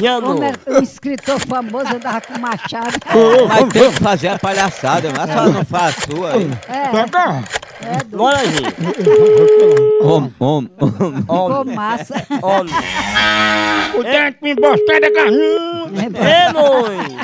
Janu. Como é o escritor famoso andava com machado. Mas tem que fazer a palhaçada, mas só não faz sua aí. É, é do Bora, gente. Om, om, om. Homem, massa. homem. O dente me emboscada carrinho. Ei, mãe.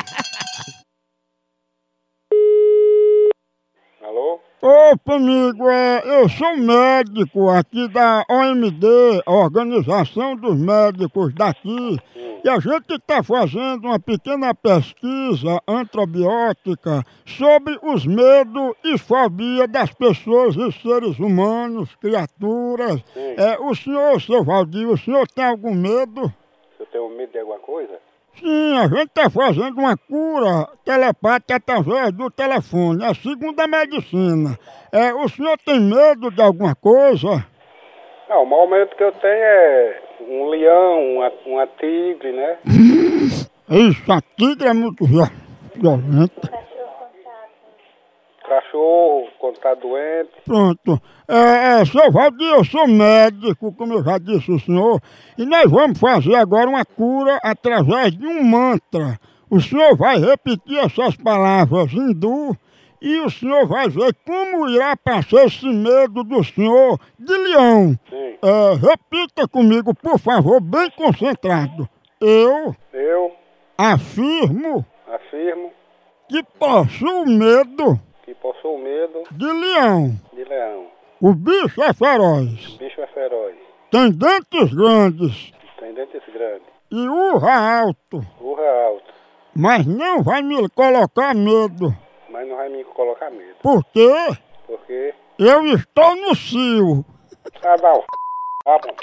Alô? Opa, amigo, é, eu sou médico aqui da OMD, a Organização dos Médicos daqui, e a gente está fazendo uma pequena pesquisa antrobiótica sobre os medos e fobia das pessoas e seres humanos, criaturas. É, o senhor, seu Valdir, o senhor tem algum medo? Se eu tenho medo de alguma coisa? Sim, a gente está fazendo uma cura telepática através do telefone, a segunda medicina. É, o senhor tem medo de alguma coisa? Não, o maior medo que eu tenho é um leão, uma, uma tigre, né? Isso, a tigre é muito vi- violenta. Cachorro, quando tá doente. Pronto. É, é, seu Valdir, eu sou médico, como eu já disse ao senhor, e nós vamos fazer agora uma cura através de um mantra. O senhor vai repetir essas palavras hindu e o senhor vai ver como irá passar esse medo do senhor de leão. Sim. É, repita comigo, por favor, bem concentrado. Eu Eu afirmo afirmo que possuo medo que possuo medo de leão. de leão. O bicho é feroz. O bicho é feroz. Tem dentes grandes Tem dentes grandes. e urra alto, Urra alto. mas não vai me colocar medo, Mas não vai me colocar medo. porque Porque. eu estou no cio. Ah, dá o. Ah, bom.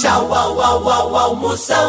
Tchau, au, au, au, almoção.